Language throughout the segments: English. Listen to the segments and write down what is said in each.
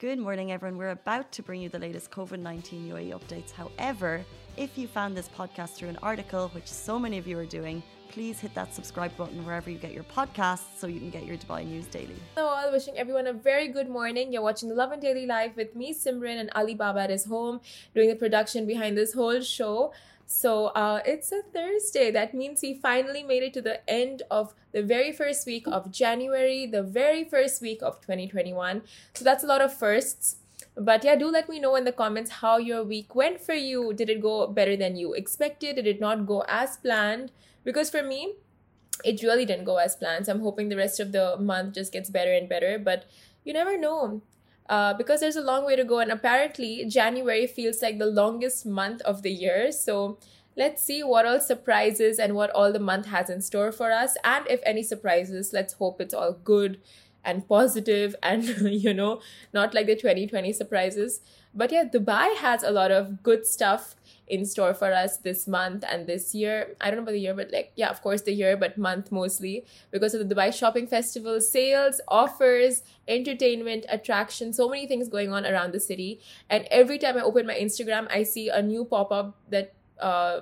Good morning, everyone. We're about to bring you the latest COVID 19 UAE updates. However, if you found this podcast through an article, which so many of you are doing, please hit that subscribe button wherever you get your podcasts so you can get your Dubai news daily. Hello, all. Wishing everyone a very good morning. You're watching the Lovin Daily Live with me, Simran, and Ali Baba at his home, doing the production behind this whole show. So uh, it's a Thursday. That means we finally made it to the end of the very first week of January, the very first week of 2021. So that's a lot of firsts. But yeah, do let me know in the comments how your week went for you. Did it go better than you expected? Did it not go as planned? Because for me, it really didn't go as planned. So I'm hoping the rest of the month just gets better and better. But you never know uh, because there's a long way to go. And apparently, January feels like the longest month of the year. So let's see what all surprises and what all the month has in store for us. And if any surprises, let's hope it's all good and positive and, you know, not like the 2020 surprises. But yeah, Dubai has a lot of good stuff in store for us this month and this year. I don't know about the year, but like, yeah, of course, the year, but month mostly because of the Dubai Shopping Festival, sales, offers, entertainment, attraction, so many things going on around the city. And every time I open my Instagram, I see a new pop up that, uh,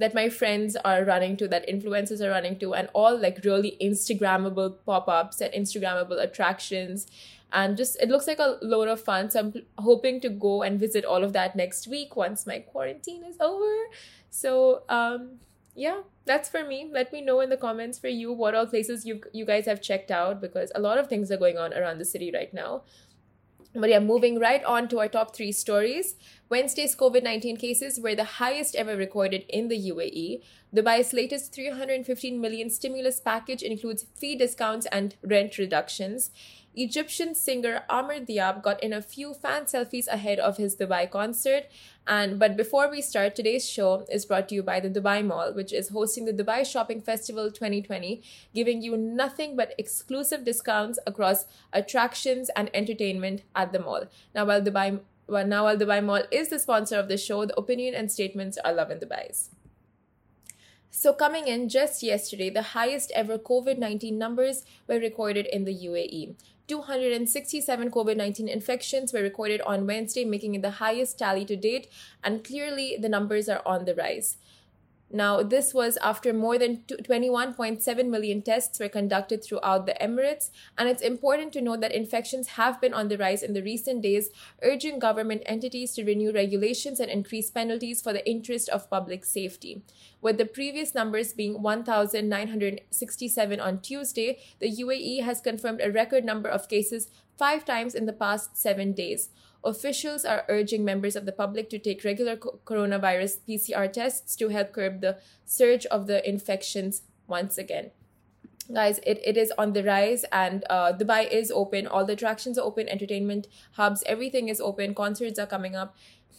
that my friends are running to, that influencers are running to, and all like really Instagrammable pop ups and Instagrammable attractions and just it looks like a load of fun. So I'm hoping to go and visit all of that next week once my quarantine is over. So um, yeah, that's for me. Let me know in the comments for you what all places you you guys have checked out because a lot of things are going on around the city right now. But yeah, moving right on to our top three stories. Wednesday's COVID 19 cases were the highest ever recorded in the UAE. Dubai's latest 315 million stimulus package includes fee discounts and rent reductions. Egyptian singer Amr Diab got in a few fan selfies ahead of his Dubai concert. And but before we start, today's show is brought to you by the Dubai Mall, which is hosting the Dubai Shopping Festival 2020, giving you nothing but exclusive discounts across attractions and entertainment at the mall. Now, while Dubai now while Dubai Mall is the sponsor of the show, the opinion and statements are Lovin Dubai's. So, coming in just yesterday, the highest ever COVID 19 numbers were recorded in the UAE. 267 COVID 19 infections were recorded on Wednesday, making it the highest tally to date, and clearly the numbers are on the rise. Now, this was after more than 21.7 million tests were conducted throughout the Emirates, and it's important to note that infections have been on the rise in the recent days, urging government entities to renew regulations and increase penalties for the interest of public safety. With the previous numbers being 1,967 on Tuesday, the UAE has confirmed a record number of cases five times in the past seven days officials are urging members of the public to take regular coronavirus PCR tests to help curb the surge of the infections once again. Guys, it, it is on the rise, and uh, Dubai is open. All the attractions are open, entertainment hubs, everything is open, concerts are coming up,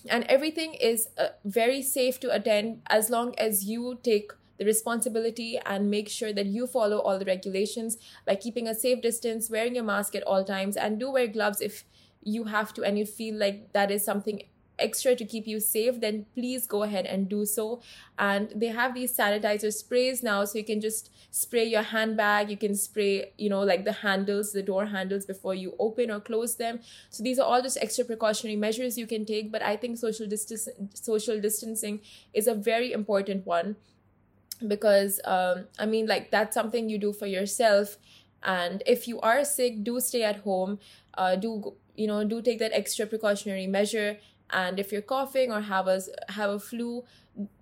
and everything is uh, very safe to attend as long as you take the responsibility and make sure that you follow all the regulations by keeping a safe distance, wearing your mask at all times, and do wear gloves if you have to and you feel like that is something extra to keep you safe, then please go ahead and do so. And they have these sanitizer sprays now, so you can just spray your handbag. You can spray, you know, like the handles, the door handles before you open or close them. So these are all just extra precautionary measures you can take. But I think social distance, social distancing is a very important one because um, I mean, like that's something you do for yourself. And if you are sick, do stay at home. Uh, do you know do take that extra precautionary measure and if you're coughing or have a have a flu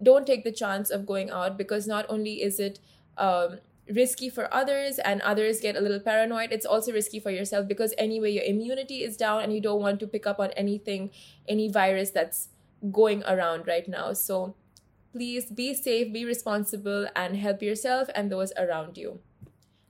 don't take the chance of going out because not only is it um, risky for others and others get a little paranoid it's also risky for yourself because anyway your immunity is down and you don't want to pick up on anything any virus that's going around right now so please be safe be responsible and help yourself and those around you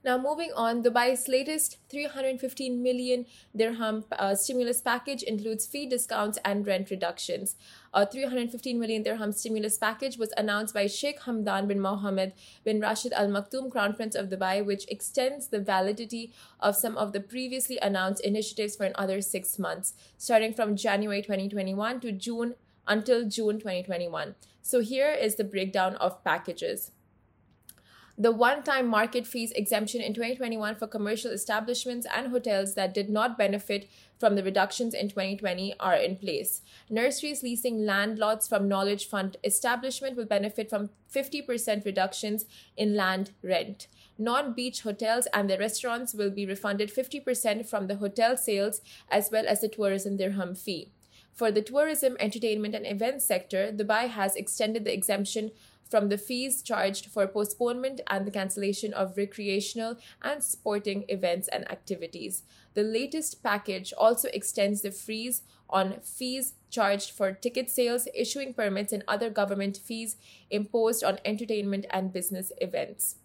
now, moving on, Dubai's latest 315 million dirham uh, stimulus package includes fee discounts and rent reductions. A 315 million dirham stimulus package was announced by Sheikh Hamdan bin Mohammed bin Rashid Al Maktoum, Crown Prince of Dubai, which extends the validity of some of the previously announced initiatives for another six months, starting from January 2021 to June until June 2021. So, here is the breakdown of packages. The one time market fees exemption in 2021 for commercial establishments and hotels that did not benefit from the reductions in 2020 are in place. Nurseries leasing land lots from Knowledge Fund establishment will benefit from 50% reductions in land rent. Non beach hotels and their restaurants will be refunded 50% from the hotel sales as well as the tourism dirham fee. For the tourism, entertainment, and events sector, Dubai has extended the exemption from the fees charged for postponement and the cancellation of recreational and sporting events and activities. The latest package also extends the freeze on fees charged for ticket sales, issuing permits, and other government fees imposed on entertainment and business events.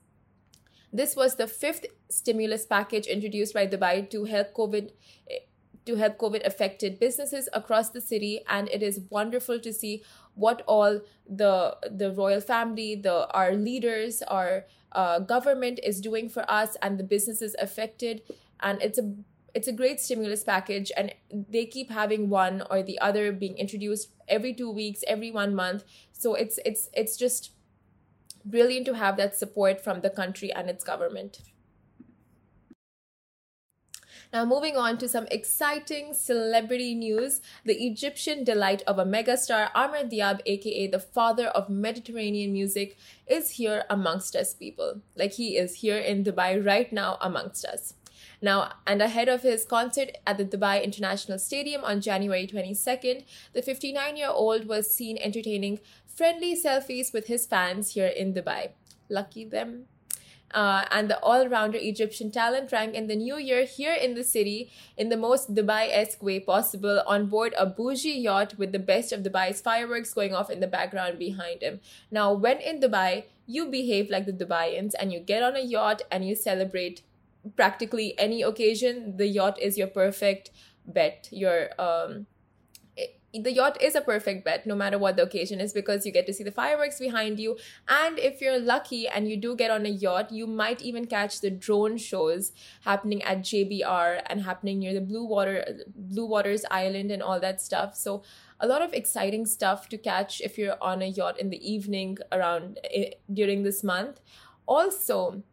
This was the fifth stimulus package introduced by Dubai to help COVID to help COVID affected businesses across the city, and it is wonderful to see what all the the royal family, the our leaders, our uh, government is doing for us and the businesses affected, and it's a it's a great stimulus package. And they keep having one or the other being introduced every 2 weeks every 1 month. So it's it's it's just brilliant to have that support from the country and its government now, moving on to some exciting celebrity news. The Egyptian delight of a megastar, Amr Diab, aka the father of Mediterranean music, is here amongst us, people. Like he is here in Dubai right now amongst us. Now, and ahead of his concert at the Dubai International Stadium on January 22nd, the 59 year old was seen entertaining friendly selfies with his fans here in Dubai. Lucky them uh, and the all rounder Egyptian talent rang in the new year here in the city in the most Dubai esque way possible on board a bougie yacht with the best of Dubai's fireworks going off in the background behind him. Now, when in Dubai, you behave like the Dubaians and you get on a yacht and you celebrate practically any occasion. The yacht is your perfect bet, your um, the yacht is a perfect bet no matter what the occasion is because you get to see the fireworks behind you. And if you're lucky and you do get on a yacht you might even catch the drone shows happening at JBR and happening near the blue water blue waters island and all that stuff. So a lot of exciting stuff to catch if you're on a yacht in the evening around eh, during this month. Also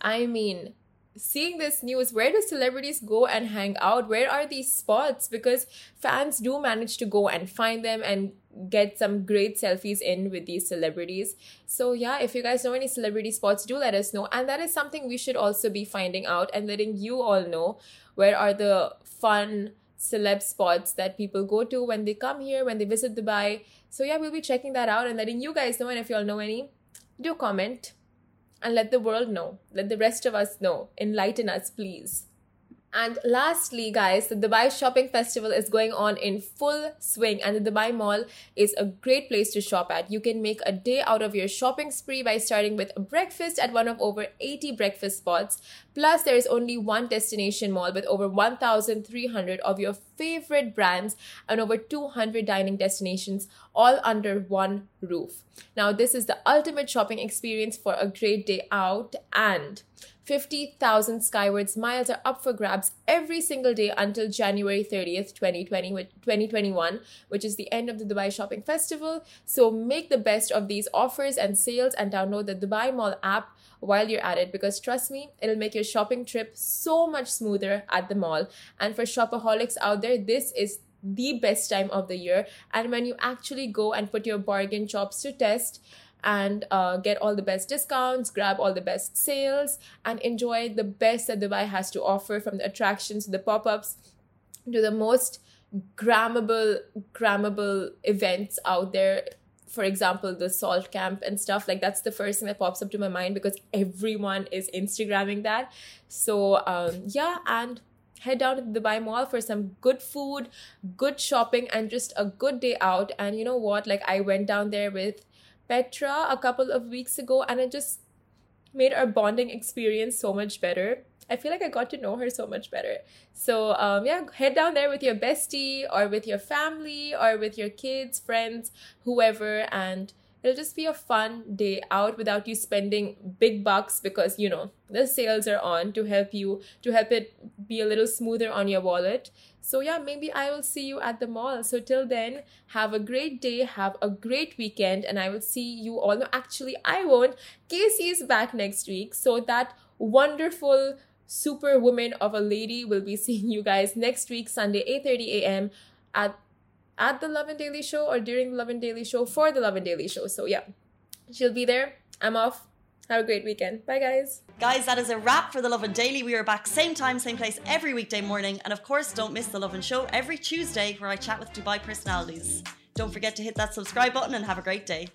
i mean seeing this news where do celebrities go and hang out? Where are these spots? Because fans do manage to go and find them and get some great selfies in with these celebrities. So yeah if you guys know any celebrity spots do let us know. And that is something we should also be finding out and letting you all know where are the fun celeb spots that people go to when they come here when they visit dubai. So yeah we'll be checking that out and letting you guys know. And if you all know any do comment and let the world know. Let the rest of us know. Enlighten us, please. And lastly, guys, the Dubai Shopping Festival is going on in full swing, and the Dubai Mall is a great place to shop at. You can make a day out of your shopping spree by starting with a breakfast at one of over 80 breakfast spots. Plus, there is only one destination mall with over 1,300 of your favorite brands and over 200 dining destinations all under one roof. Now, this is the ultimate shopping experience for a great day out and 50,000 Skywards miles are up for grabs every single day until January 30th, 2020, 2021, which is the end of the Dubai Shopping Festival. So make the best of these offers and sales and download the Dubai Mall app while you're at it because trust me, it'll make your shopping trip so much smoother at the mall. And for shopaholics out there, this is the best time of the year. And when you actually go and put your bargain chops to test, and uh, get all the best discounts, grab all the best sales, and enjoy the best that Dubai has to offer from the attractions, the pop ups, to the most grammable, grammable events out there. For example, the salt camp and stuff like that's the first thing that pops up to my mind because everyone is Instagramming that. So, um, yeah, and head down to the Dubai Mall for some good food, good shopping, and just a good day out. And you know what? Like, I went down there with Petra a couple of weeks ago, and it just made our bonding experience so much better. I feel like I got to know her so much better. So, um, yeah, head down there with your bestie or with your family or with your kids, friends, whoever, and it'll just be a fun day out without you spending big bucks because you know the sales are on to help you to help it be a little smoother on your wallet. So yeah maybe i will see you at the mall. So till then have a great day have a great weekend and i will see you all. No actually i won't. Casey is back next week. So that wonderful superwoman of a lady will be seeing you guys next week sunday 8.30 a.m at at the Lovin Daily Show or during the Lovin Daily Show for the Lovin Daily Show. So yeah, she'll be there. I'm off. Have a great weekend. Bye, guys. Guys, that is a wrap for the Lovin Daily. We are back same time, same place every weekday morning. And of course, don't miss the Lovin Show every Tuesday where I chat with Dubai personalities. Don't forget to hit that subscribe button and have a great day.